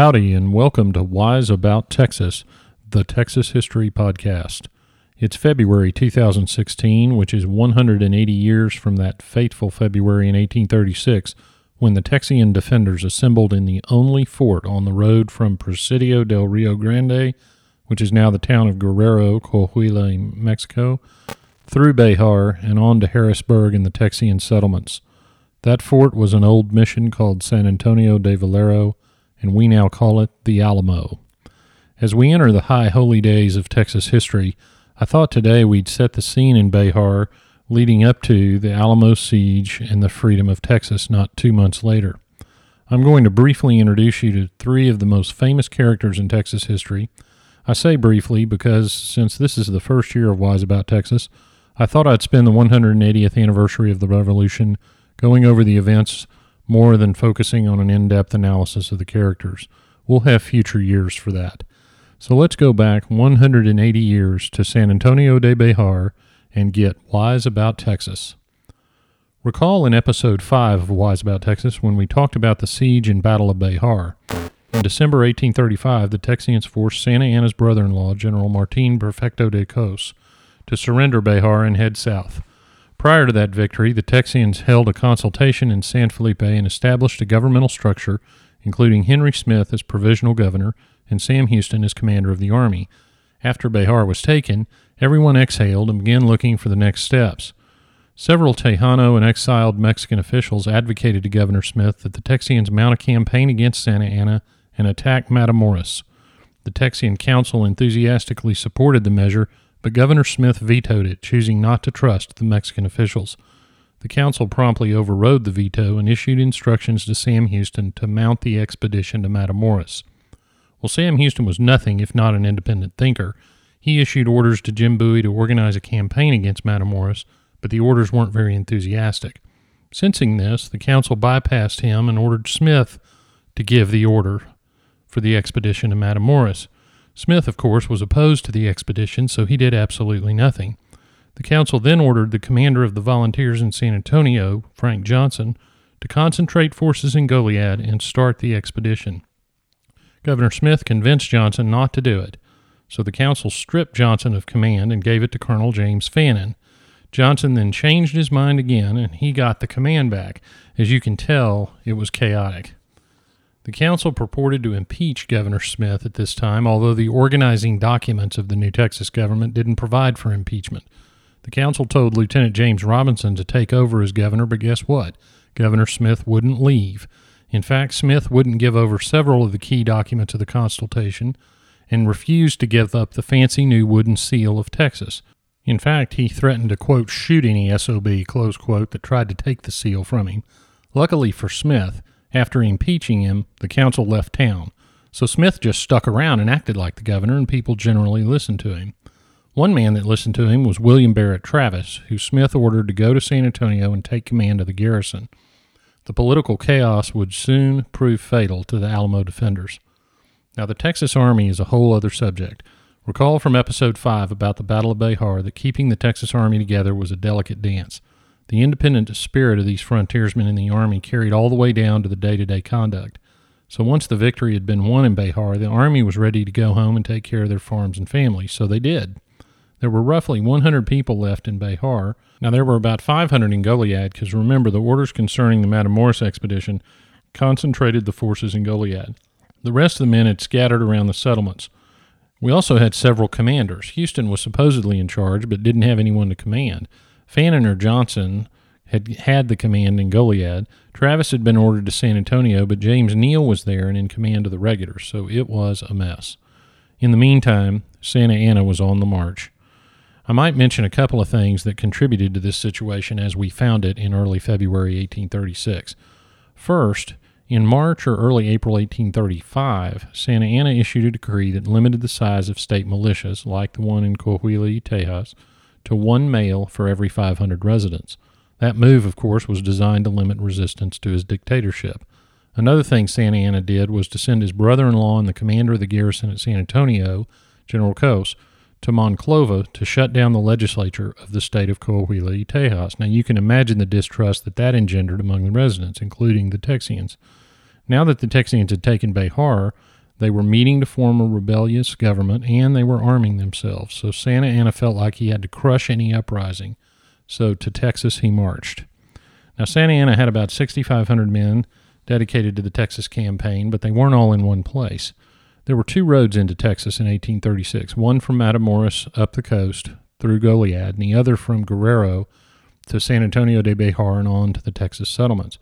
Howdy, and welcome to Wise About Texas, the Texas History Podcast. It's February 2016, which is 180 years from that fateful February in 1836 when the Texian defenders assembled in the only fort on the road from Presidio del Rio Grande, which is now the town of Guerrero, Coahuila, Mexico, through Behar and on to Harrisburg and the Texian settlements. That fort was an old mission called San Antonio de Valero, and we now call it the Alamo. As we enter the high holy days of Texas history, I thought today we'd set the scene in Behar leading up to the Alamo siege and the freedom of Texas not two months later. I'm going to briefly introduce you to three of the most famous characters in Texas history. I say briefly because since this is the first year of Wise About Texas, I thought I'd spend the 180th anniversary of the Revolution going over the events more than focusing on an in depth analysis of the characters. We'll have future years for that. So let's go back 180 years to San Antonio de Behar and get Wise About Texas. Recall in episode 5 of Wise About Texas when we talked about the siege and Battle of Behar. In December 1835, the Texians forced Santa Anna's brother in law, General Martin Perfecto de Cos, to surrender Behar and head south. Prior to that victory, the Texians held a consultation in San Felipe and established a governmental structure, including Henry Smith as provisional governor and Sam Houston as commander of the army. After Behar was taken, everyone exhaled and began looking for the next steps. Several Tejano and exiled Mexican officials advocated to Governor Smith that the Texians mount a campaign against Santa Anna and attack Matamoros. The Texian Council enthusiastically supported the measure, but Governor Smith vetoed it, choosing not to trust the Mexican officials. The council promptly overrode the veto and issued instructions to Sam Houston to mount the expedition to Matamoros. Well, Sam Houston was nothing if not an independent thinker. He issued orders to Jim Bowie to organize a campaign against Matamoros, but the orders weren't very enthusiastic. Sensing this, the council bypassed him and ordered Smith to give the order for the expedition to Matamoros. Smith, of course, was opposed to the expedition, so he did absolutely nothing. The council then ordered the commander of the volunteers in San Antonio, Frank Johnson, to concentrate forces in Goliad and start the expedition. Governor Smith convinced Johnson not to do it, so the council stripped Johnson of command and gave it to Colonel James Fannin. Johnson then changed his mind again and he got the command back. As you can tell, it was chaotic. The council purported to impeach Governor Smith at this time, although the organizing documents of the New Texas government didn't provide for impeachment. The council told Lieutenant James Robinson to take over as governor, but guess what? Governor Smith wouldn't leave. In fact, Smith wouldn't give over several of the key documents of the consultation and refused to give up the fancy new wooden seal of Texas. In fact, he threatened to, quote, shoot any SOB, close quote, that tried to take the seal from him. Luckily for Smith, after impeaching him, the council left town. So Smith just stuck around and acted like the governor, and people generally listened to him. One man that listened to him was William Barrett Travis, who Smith ordered to go to San Antonio and take command of the garrison. The political chaos would soon prove fatal to the Alamo defenders. Now, the Texas Army is a whole other subject. Recall from episode 5 about the Battle of Behar that keeping the Texas Army together was a delicate dance. The independent spirit of these frontiersmen in the Army carried all the way down to the day to day conduct. So once the victory had been won in Behar, the Army was ready to go home and take care of their farms and families, so they did. There were roughly 100 people left in Behar. Now, there were about 500 in Goliad, because remember, the orders concerning the Matamoros expedition concentrated the forces in Goliad. The rest of the men had scattered around the settlements. We also had several commanders. Houston was supposedly in charge, but didn't have anyone to command. Fannin or Johnson had had the command in Goliad. Travis had been ordered to San Antonio, but James Neill was there and in command of the regulars, so it was a mess. In the meantime, Santa Anna was on the march. I might mention a couple of things that contributed to this situation as we found it in early February 1836. First, in March or early April 1835, Santa Anna issued a decree that limited the size of state militias, like the one in Coahuila, y Tejas, to one male for every 500 residents. That move, of course, was designed to limit resistance to his dictatorship. Another thing Santa Anna did was to send his brother in law and the commander of the garrison at San Antonio, General Cos, to Monclova to shut down the legislature of the state of Coahuila y Tejas. Now, you can imagine the distrust that that engendered among the residents, including the Texians. Now that the Texians had taken Behar, They were meeting to form a rebellious government and they were arming themselves. So Santa Anna felt like he had to crush any uprising. So to Texas he marched. Now, Santa Anna had about 6,500 men dedicated to the Texas campaign, but they weren't all in one place. There were two roads into Texas in 1836 one from Matamoros up the coast through Goliad, and the other from Guerrero to San Antonio de Bejar and on to the Texas settlements.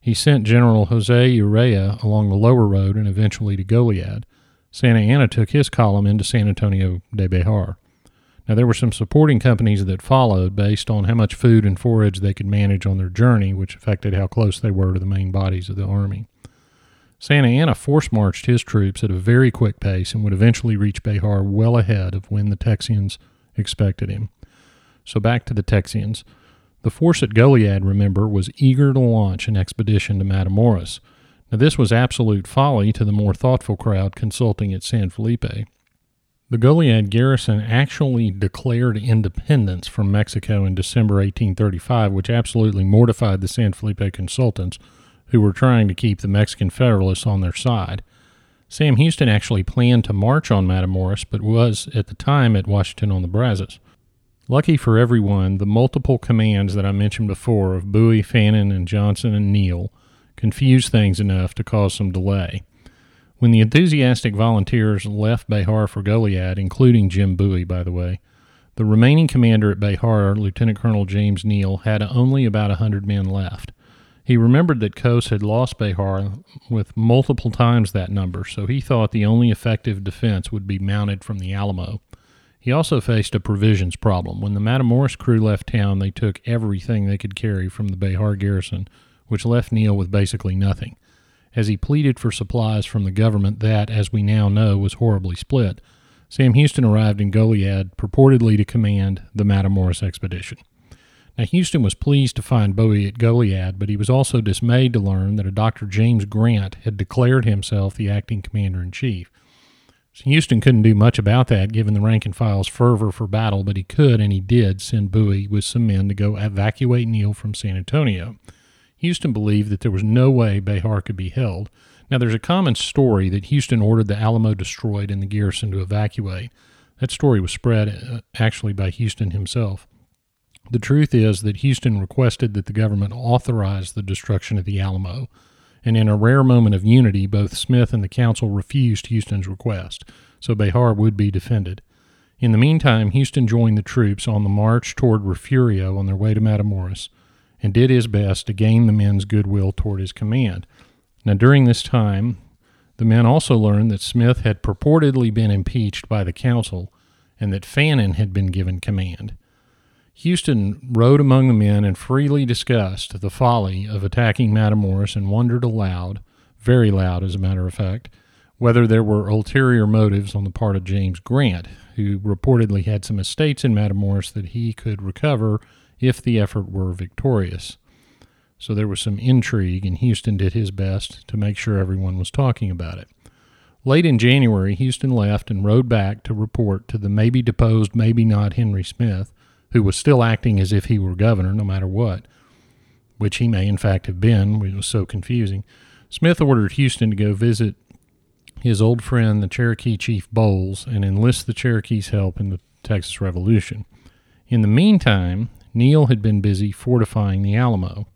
He sent General Jose Urrea along the lower road and eventually to Goliad. Santa Anna took his column into San Antonio de Bejar. Now, there were some supporting companies that followed based on how much food and forage they could manage on their journey, which affected how close they were to the main bodies of the army. Santa Anna force marched his troops at a very quick pace and would eventually reach Bejar well ahead of when the Texians expected him. So back to the Texians. The force at Goliad, remember, was eager to launch an expedition to Matamoros. Now, this was absolute folly to the more thoughtful crowd consulting at San Felipe. The Goliad garrison actually declared independence from Mexico in December 1835, which absolutely mortified the San Felipe consultants, who were trying to keep the Mexican Federalists on their side. Sam Houston actually planned to march on Matamoros, but was at the time at Washington on the Brazos. Lucky for everyone, the multiple commands that I mentioned before of Bowie, Fannin, and Johnson and Neill confused things enough to cause some delay. When the enthusiastic volunteers left Behar for Goliad, including Jim Bowie, by the way, the remaining commander at Behar, Lieutenant Colonel James Neill, had only about a hundred men left. He remembered that Cos had lost Behar with multiple times that number, so he thought the only effective defense would be mounted from the Alamo. He also faced a provisions problem. When the Matamoros crew left town, they took everything they could carry from the Bejar garrison, which left Neill with basically nothing as he pleaded for supplies from the government that, as we now know, was horribly split. Sam Houston arrived in Goliad purportedly to command the Matamoros expedition. Now, Houston was pleased to find Bowie at Goliad, but he was also dismayed to learn that a Dr. James Grant had declared himself the acting commander in chief. Houston couldn't do much about that given the rank and file's fervor for battle, but he could and he did send Bowie with some men to go evacuate Neill from San Antonio. Houston believed that there was no way Behar could be held. Now, there's a common story that Houston ordered the Alamo destroyed and the garrison to evacuate. That story was spread uh, actually by Houston himself. The truth is that Houston requested that the government authorize the destruction of the Alamo, and in a rare moment of unity, both Smith and the council refused Houston's request, so Bejar would be defended. In the meantime, Houston joined the troops on the march toward Refugio on their way to Matamoros and did his best to gain the men's goodwill toward his command. Now, during this time, the men also learned that Smith had purportedly been impeached by the council and that Fannin had been given command. Houston rode among the men and freely discussed the folly of attacking Matamoros and wondered aloud, very loud as a matter of fact, whether there were ulterior motives on the part of James Grant, who reportedly had some estates in Matamoros that he could recover if the effort were victorious. So there was some intrigue, and Houston did his best to make sure everyone was talking about it. Late in January, Houston left and rode back to report to the maybe deposed, maybe not Henry Smith, who was still acting as if he were governor no matter what, which he may in fact have been, it was so confusing. Smith ordered Houston to go visit his old friend, the Cherokee chief Bowles, and enlist the Cherokees' help in the Texas Revolution. In the meantime, Neill had been busy fortifying the Alamo.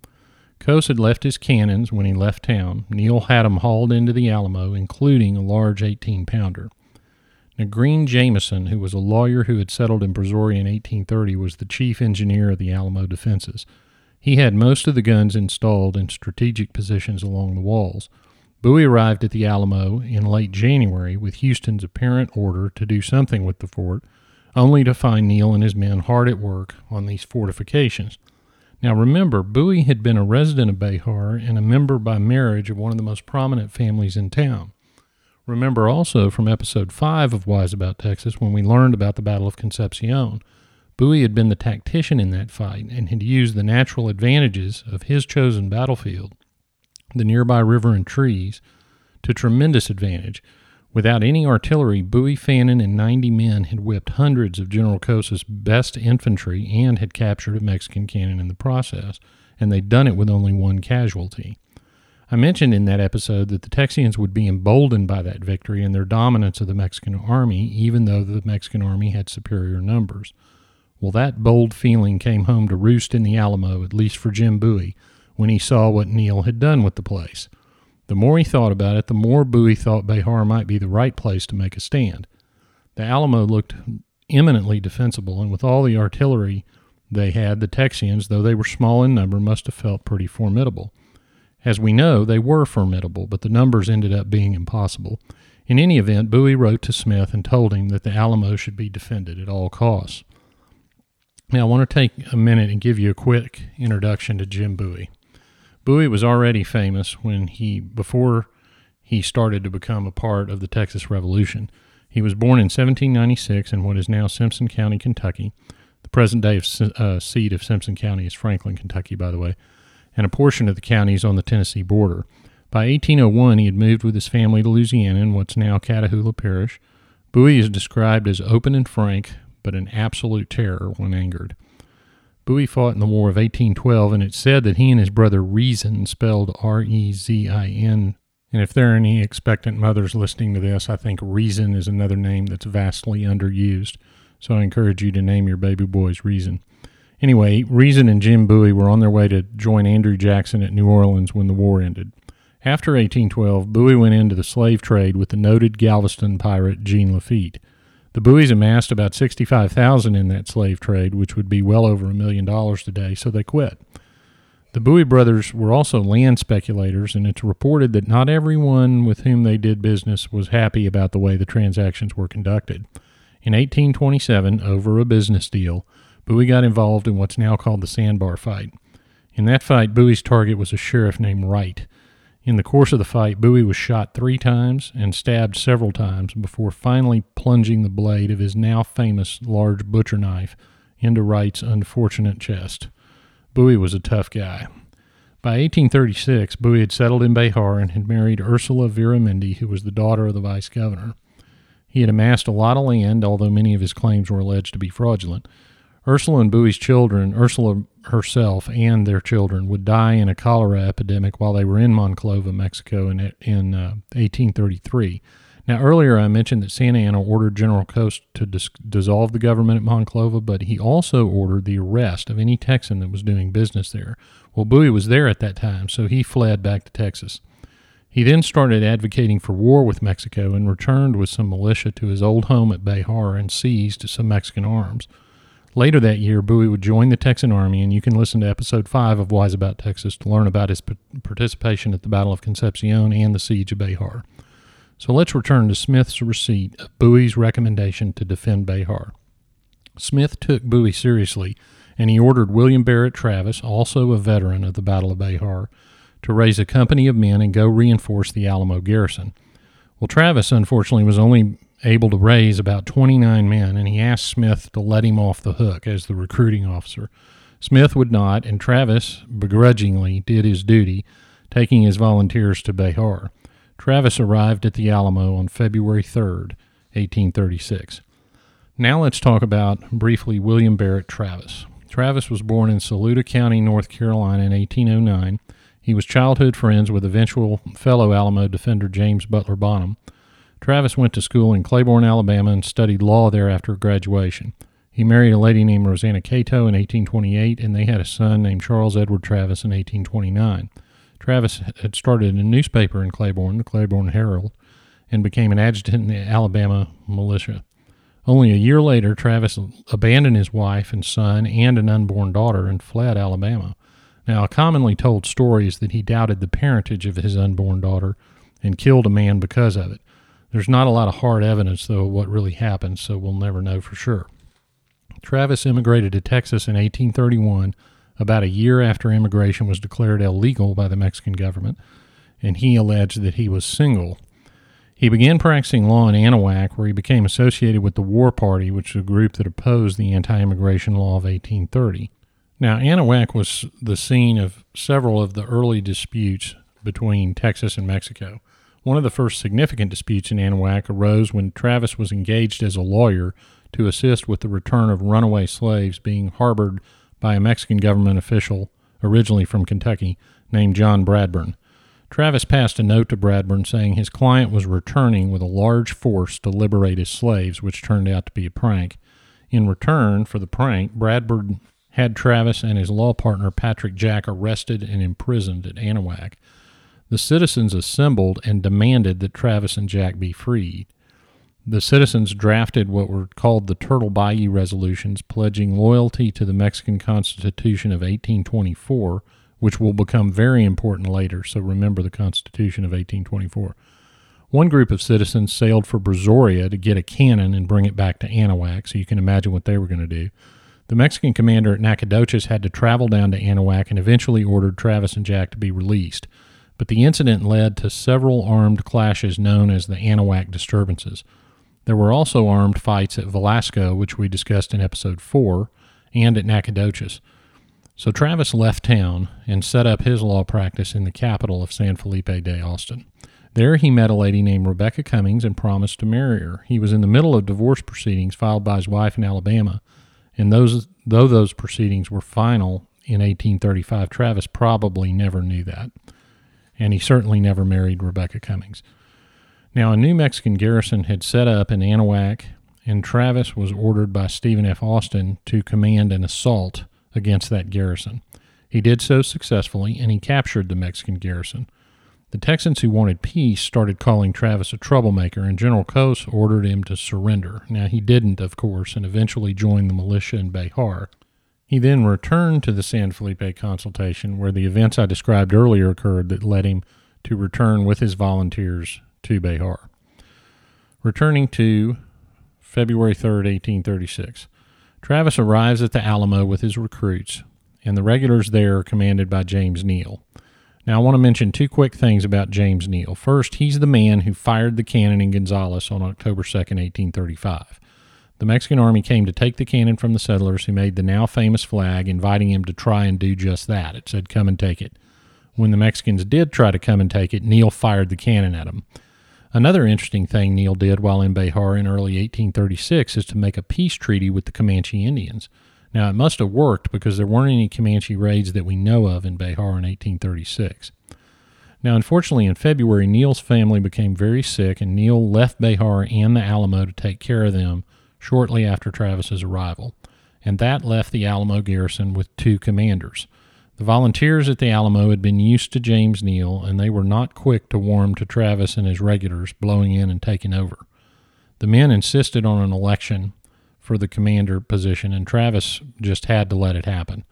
Cos had left his cannons when he left town. Neill had them hauled into the Alamo, including a large 18 pounder. Now, Green Jameson, who was a lawyer who had settled in Brazoria in 1830, was the chief engineer of the Alamo defenses. He had most of the guns installed in strategic positions along the walls. Bowie arrived at the Alamo in late January with Houston's apparent order to do something with the fort, only to find Neill and his men hard at work on these fortifications. Now remember, Bowie had been a resident of Bejar and a member by marriage of one of the most prominent families in town. Remember also from episode 5 of Wise About Texas when we learned about the Battle of Concepcion. Bowie had been the tactician in that fight and had used the natural advantages of his chosen battlefield, the nearby river and trees, to tremendous advantage Without any artillery, Bowie, Fannin, and 90 men had whipped hundreds of General Cos's best infantry and had captured a Mexican cannon in the process, and they'd done it with only one casualty. I mentioned in that episode that the Texians would be emboldened by that victory and their dominance of the Mexican army, even though the Mexican army had superior numbers. Well, that bold feeling came home to roost in the Alamo, at least for Jim Bowie, when he saw what Neill had done with the place. The more he thought about it, the more Bowie thought Behar might be the right place to make a stand. The Alamo looked eminently defensible, and with all the artillery they had, the Texians, though they were small in number, must have felt pretty formidable. As we know, they were formidable, but the numbers ended up being impossible. In any event, Bowie wrote to Smith and told him that the Alamo should be defended at all costs. Now, I want to take a minute and give you a quick introduction to Jim Bowie. Bowie was already famous when he before he started to become a part of the Texas Revolution. He was born in 1796 in what is now Simpson County, Kentucky. The present day of, uh, seat of Simpson County is Franklin, Kentucky, by the way, and a portion of the counties on the Tennessee border. By 1801, he had moved with his family to Louisiana in what's now Catahoula Parish. Bowie is described as open and frank, but an absolute terror when angered. Bowie fought in the War of 1812, and it's said that he and his brother Rezin, spelled R E Z I N, and if there are any expectant mothers listening to this, I think Rezin is another name that's vastly underused. So I encourage you to name your baby boys Rezin. Anyway, Rezin and Jim Bowie were on their way to join Andrew Jackson at New Orleans when the war ended. After 1812, Bowie went into the slave trade with the noted Galveston pirate Jean Lafitte. The Bowies amassed about 65,000 in that slave trade, which would be well over a million dollars today, so they quit. The Bowie brothers were also land speculators, and it's reported that not everyone with whom they did business was happy about the way the transactions were conducted. In 1827, over a business deal, Bowie got involved in what's now called the sandbar fight. In that fight, Bowie's target was a sheriff named Wright. In the course of the fight, Bowie was shot three times and stabbed several times before finally plunging the blade of his now famous large butcher knife into Wright's unfortunate chest. Bowie was a tough guy. By 1836, Bowie had settled in Behar and had married Ursula Veramendi, who was the daughter of the vice governor. He had amassed a lot of land, although many of his claims were alleged to be fraudulent. Ursula and Bowie's children, Ursula herself and their children, would die in a cholera epidemic while they were in Monclova, Mexico, in, in uh, 1833. Now, earlier I mentioned that Santa Anna ordered General Cos to dis- dissolve the government at Monclova, but he also ordered the arrest of any Texan that was doing business there. Well, Bowie was there at that time, so he fled back to Texas. He then started advocating for war with Mexico and returned with some militia to his old home at Behar and seized some Mexican arms. Later that year, Bowie would join the Texan Army, and you can listen to episode 5 of Wise About Texas to learn about his participation at the Battle of Concepcion and the Siege of Behar. So let's return to Smith's receipt of Bowie's recommendation to defend Behar. Smith took Bowie seriously, and he ordered William Barrett Travis, also a veteran of the Battle of Behar, to raise a company of men and go reinforce the Alamo garrison. Well, Travis, unfortunately, was only able to raise about 29 men, and he asked Smith to let him off the hook as the recruiting officer. Smith would not, and Travis begrudgingly did his duty, taking his volunteers to Behar. Travis arrived at the Alamo on February 3rd, 1836. Now let's talk about briefly William Barrett Travis. Travis was born in Saluda County, North Carolina in 1809. He was childhood friends with eventual fellow Alamo defender James Butler Bonham. Travis went to school in Claiborne, Alabama, and studied law there after graduation. He married a lady named Rosanna Cato in 1828, and they had a son named Charles Edward Travis in 1829. Travis had started a newspaper in Claiborne, the Claiborne Herald, and became an adjutant in the Alabama militia. Only a year later, Travis abandoned his wife and son and an unborn daughter and fled Alabama. Now, a commonly told story is that he doubted the parentage of his unborn daughter and killed a man because of it. There's not a lot of hard evidence, though, of what really happened, so we'll never know for sure. Travis immigrated to Texas in 1831, about a year after immigration was declared illegal by the Mexican government, and he alleged that he was single. He began practicing law in Anahuac, where he became associated with the War Party, which was a group that opposed the anti immigration law of 1830. Now, Anahuac was the scene of several of the early disputes between Texas and Mexico. One of the first significant disputes in Anahuac arose when Travis was engaged as a lawyer to assist with the return of runaway slaves being harbored by a Mexican government official, originally from Kentucky, named John Bradburn. Travis passed a note to Bradburn saying his client was returning with a large force to liberate his slaves, which turned out to be a prank. In return for the prank, Bradburn had Travis and his law partner Patrick Jack arrested and imprisoned at Anahuac. The citizens assembled and demanded that Travis and Jack be freed. The citizens drafted what were called the Turtle Bayou Resolutions, pledging loyalty to the Mexican Constitution of 1824, which will become very important later, so remember the Constitution of 1824. One group of citizens sailed for Brazoria to get a cannon and bring it back to Anahuac, so you can imagine what they were going to do. The Mexican commander at Nacogdoches had to travel down to Anahuac and eventually ordered Travis and Jack to be released. But the incident led to several armed clashes known as the Anahuac disturbances. There were also armed fights at Velasco, which we discussed in episode 4, and at Nacogdoches. So Travis left town and set up his law practice in the capital of San Felipe de Austin. There he met a lady named Rebecca Cummings and promised to marry her. He was in the middle of divorce proceedings filed by his wife in Alabama, and those though those proceedings were final in 1835, Travis probably never knew that. And he certainly never married Rebecca Cummings. Now, a new Mexican garrison had set up in Anahuac, and Travis was ordered by Stephen F. Austin to command an assault against that garrison. He did so successfully, and he captured the Mexican garrison. The Texans who wanted peace started calling Travis a troublemaker, and General Cos ordered him to surrender. Now, he didn't, of course, and eventually joined the militia in Behar. He then returned to the San Felipe consultation, where the events I described earlier occurred that led him to return with his volunteers to Behar. Returning to February 3, 1836, Travis arrives at the Alamo with his recruits, and the regulars there are commanded by James Neill. Now, I want to mention two quick things about James Neill. First, he's the man who fired the cannon in Gonzales on October 2, 1835. The Mexican army came to take the cannon from the settlers who made the now famous flag, inviting him to try and do just that. It said, Come and take it. When the Mexicans did try to come and take it, Neill fired the cannon at them. Another interesting thing Neill did while in Behar in early 1836 is to make a peace treaty with the Comanche Indians. Now, it must have worked because there weren't any Comanche raids that we know of in Behar in 1836. Now, unfortunately, in February, Neill's family became very sick, and Neill left Behar and the Alamo to take care of them shortly after Travis's arrival. And that left the Alamo garrison with two commanders. The volunteers at the Alamo had been used to James Neill, and they were not quick to warm to Travis and his regulars blowing in and taking over. The men insisted on an election for the commander position, and Travis just had to let it happen.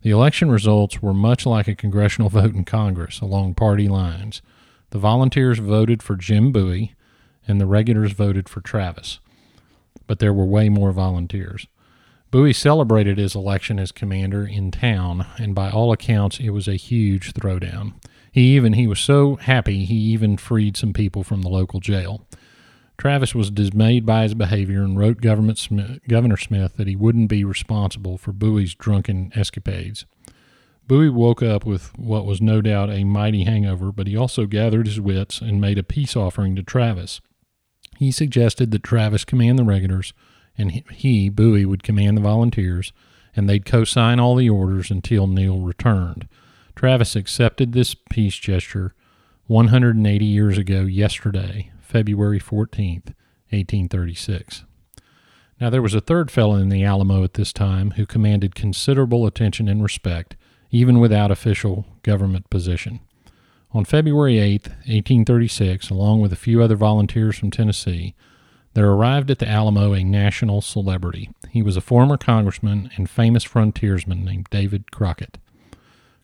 The election results were much like a congressional vote in Congress along party lines. The volunteers voted for Jim Bowie, and the regulars voted for Travis. But there were way more volunteers. Bowie celebrated his election as commander in town, and by all accounts, it was a huge throwdown. He even he was so happy he even freed some people from the local jail. Travis was dismayed by his behavior and wrote Smith, Governor Smith that he wouldn't be responsible for Bowie's drunken escapades. Bowie woke up with what was no doubt a mighty hangover, but he also gathered his wits and made a peace offering to Travis. He suggested that Travis command the regulars and he, Bowie, would command the volunteers, and they'd co sign all the orders until Neill returned. Travis accepted this peace gesture 180 years ago yesterday, February 14th, 1836. Now, there was a third fellow in the Alamo at this time who commanded considerable attention and respect, even without official government position. On February 8, 1836, along with a few other volunteers from Tennessee, there arrived at the Alamo a national celebrity. He was a former congressman and famous frontiersman named David Crockett.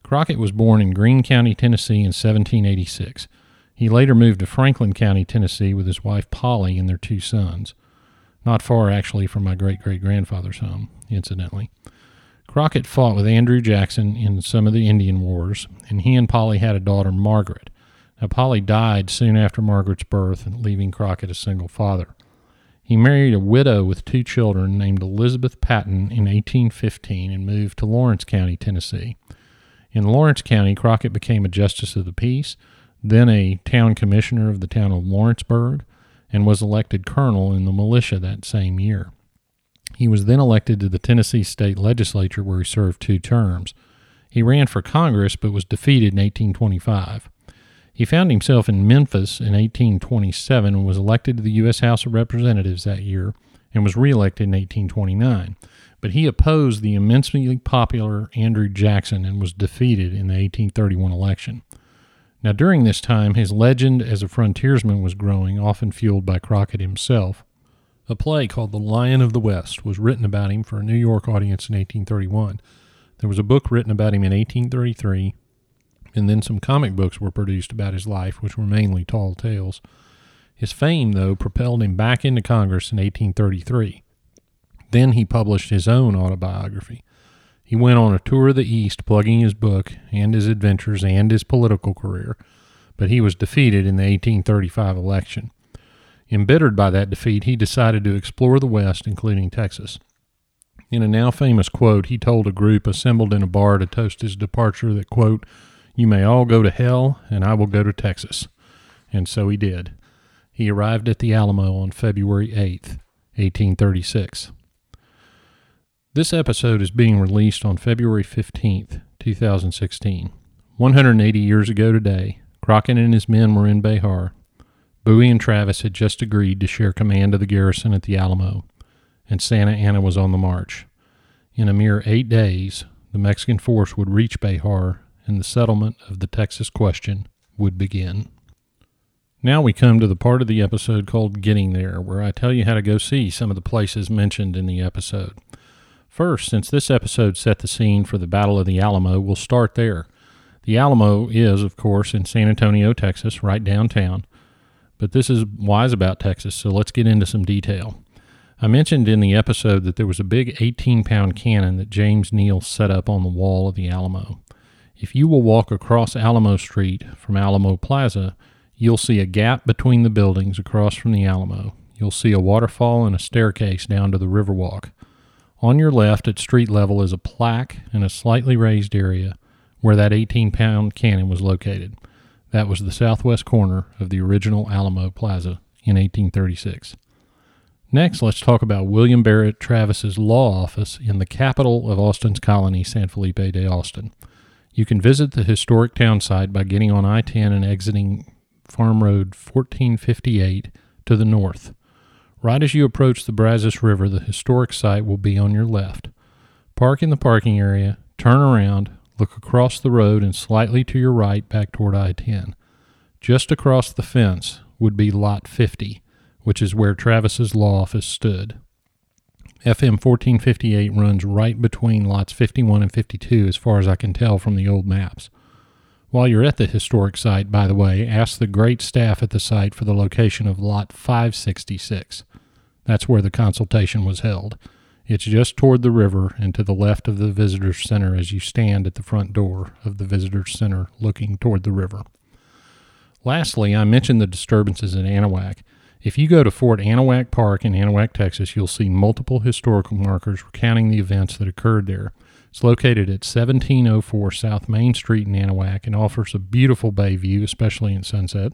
Crockett was born in Greene County, Tennessee in 1786. He later moved to Franklin County, Tennessee with his wife Polly and their two sons. Not far, actually, from my great great grandfather's home, incidentally. Crockett fought with Andrew Jackson in some of the Indian Wars, and he and Polly had a daughter, Margaret. Now, Polly died soon after Margaret's birth, leaving Crockett a single father. He married a widow with two children named Elizabeth Patton in 1815 and moved to Lawrence County, Tennessee. In Lawrence County, Crockett became a justice of the peace, then a town commissioner of the town of Lawrenceburg, and was elected colonel in the militia that same year. He was then elected to the Tennessee state legislature where he served two terms. He ran for Congress but was defeated in 1825. He found himself in Memphis in 1827 and was elected to the U.S. House of Representatives that year and was reelected in 1829. But he opposed the immensely popular Andrew Jackson and was defeated in the 1831 election. Now, during this time, his legend as a frontiersman was growing, often fueled by Crockett himself. A play called The Lion of the West was written about him for a New York audience in 1831. There was a book written about him in 1833, and then some comic books were produced about his life, which were mainly tall tales. His fame, though, propelled him back into Congress in 1833. Then he published his own autobiography. He went on a tour of the East, plugging his book and his adventures and his political career, but he was defeated in the 1835 election. Embittered by that defeat, he decided to explore the West, including Texas. In a now famous quote, he told a group assembled in a bar to toast his departure that, quote, You may all go to hell, and I will go to Texas. And so he did. He arrived at the Alamo on February 8th, 1836. This episode is being released on February 15th, 2016. 180 years ago today, Crockett and his men were in Behar. Bowie and Travis had just agreed to share command of the garrison at the Alamo, and Santa Anna was on the march. In a mere eight days, the Mexican force would reach Behar, and the settlement of the Texas question would begin. Now we come to the part of the episode called Getting There, where I tell you how to go see some of the places mentioned in the episode. First, since this episode set the scene for the Battle of the Alamo, we'll start there. The Alamo is, of course, in San Antonio, Texas, right downtown. But this is Wise About Texas, so let's get into some detail. I mentioned in the episode that there was a big 18 pound cannon that James Neill set up on the wall of the Alamo. If you will walk across Alamo Street from Alamo Plaza, you'll see a gap between the buildings across from the Alamo. You'll see a waterfall and a staircase down to the Riverwalk. On your left at street level is a plaque in a slightly raised area where that 18 pound cannon was located. That was the southwest corner of the original Alamo Plaza in 1836. Next, let's talk about William Barrett Travis's law office in the capital of Austin's colony, San Felipe de Austin. You can visit the historic town site by getting on I 10 and exiting Farm Road 1458 to the north. Right as you approach the Brazos River, the historic site will be on your left. Park in the parking area, turn around, look across the road, and slightly to your right back toward I 10. Just across the fence would be Lot 50, which is where Travis's law office stood. FM 1458 runs right between lots 51 and 52, as far as I can tell from the old maps. While you're at the historic site, by the way, ask the great staff at the site for the location of Lot 566. That's where the consultation was held. It's just toward the river and to the left of the visitor's center as you stand at the front door of the visitor's center looking toward the river. Lastly, I mentioned the disturbances in Anahuac. If you go to Fort Anahuac Park in Anahuac, Texas, you'll see multiple historical markers recounting the events that occurred there. It's located at 1704 South Main Street in Anahuac and offers a beautiful bay view, especially in sunset.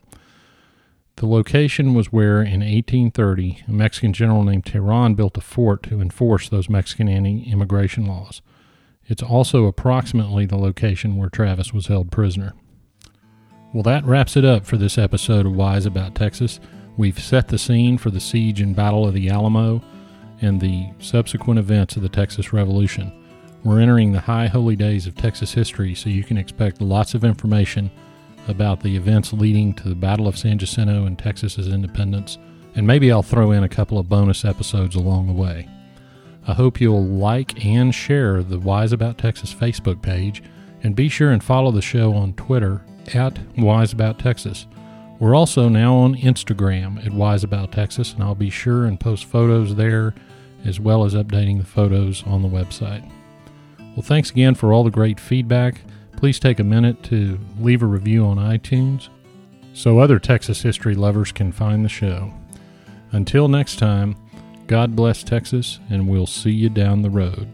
The location was where, in 1830, a Mexican general named Terán built a fort to enforce those Mexican anti immigration laws. It's also approximately the location where Travis was held prisoner. Well, that wraps it up for this episode of Wise About Texas. We've set the scene for the siege and battle of the Alamo and the subsequent events of the Texas Revolution. We're entering the high holy days of Texas history, so you can expect lots of information about the events leading to the Battle of San Jacinto and Texas's independence, and maybe I'll throw in a couple of bonus episodes along the way. I hope you'll like and share the Wise About Texas Facebook page, and be sure and follow the show on Twitter at Wise About Texas. We're also now on Instagram at Wise About Texas, and I'll be sure and post photos there as well as updating the photos on the website. Well, thanks again for all the great feedback. Please take a minute to leave a review on iTunes so other Texas history lovers can find the show. Until next time, God bless Texas, and we'll see you down the road.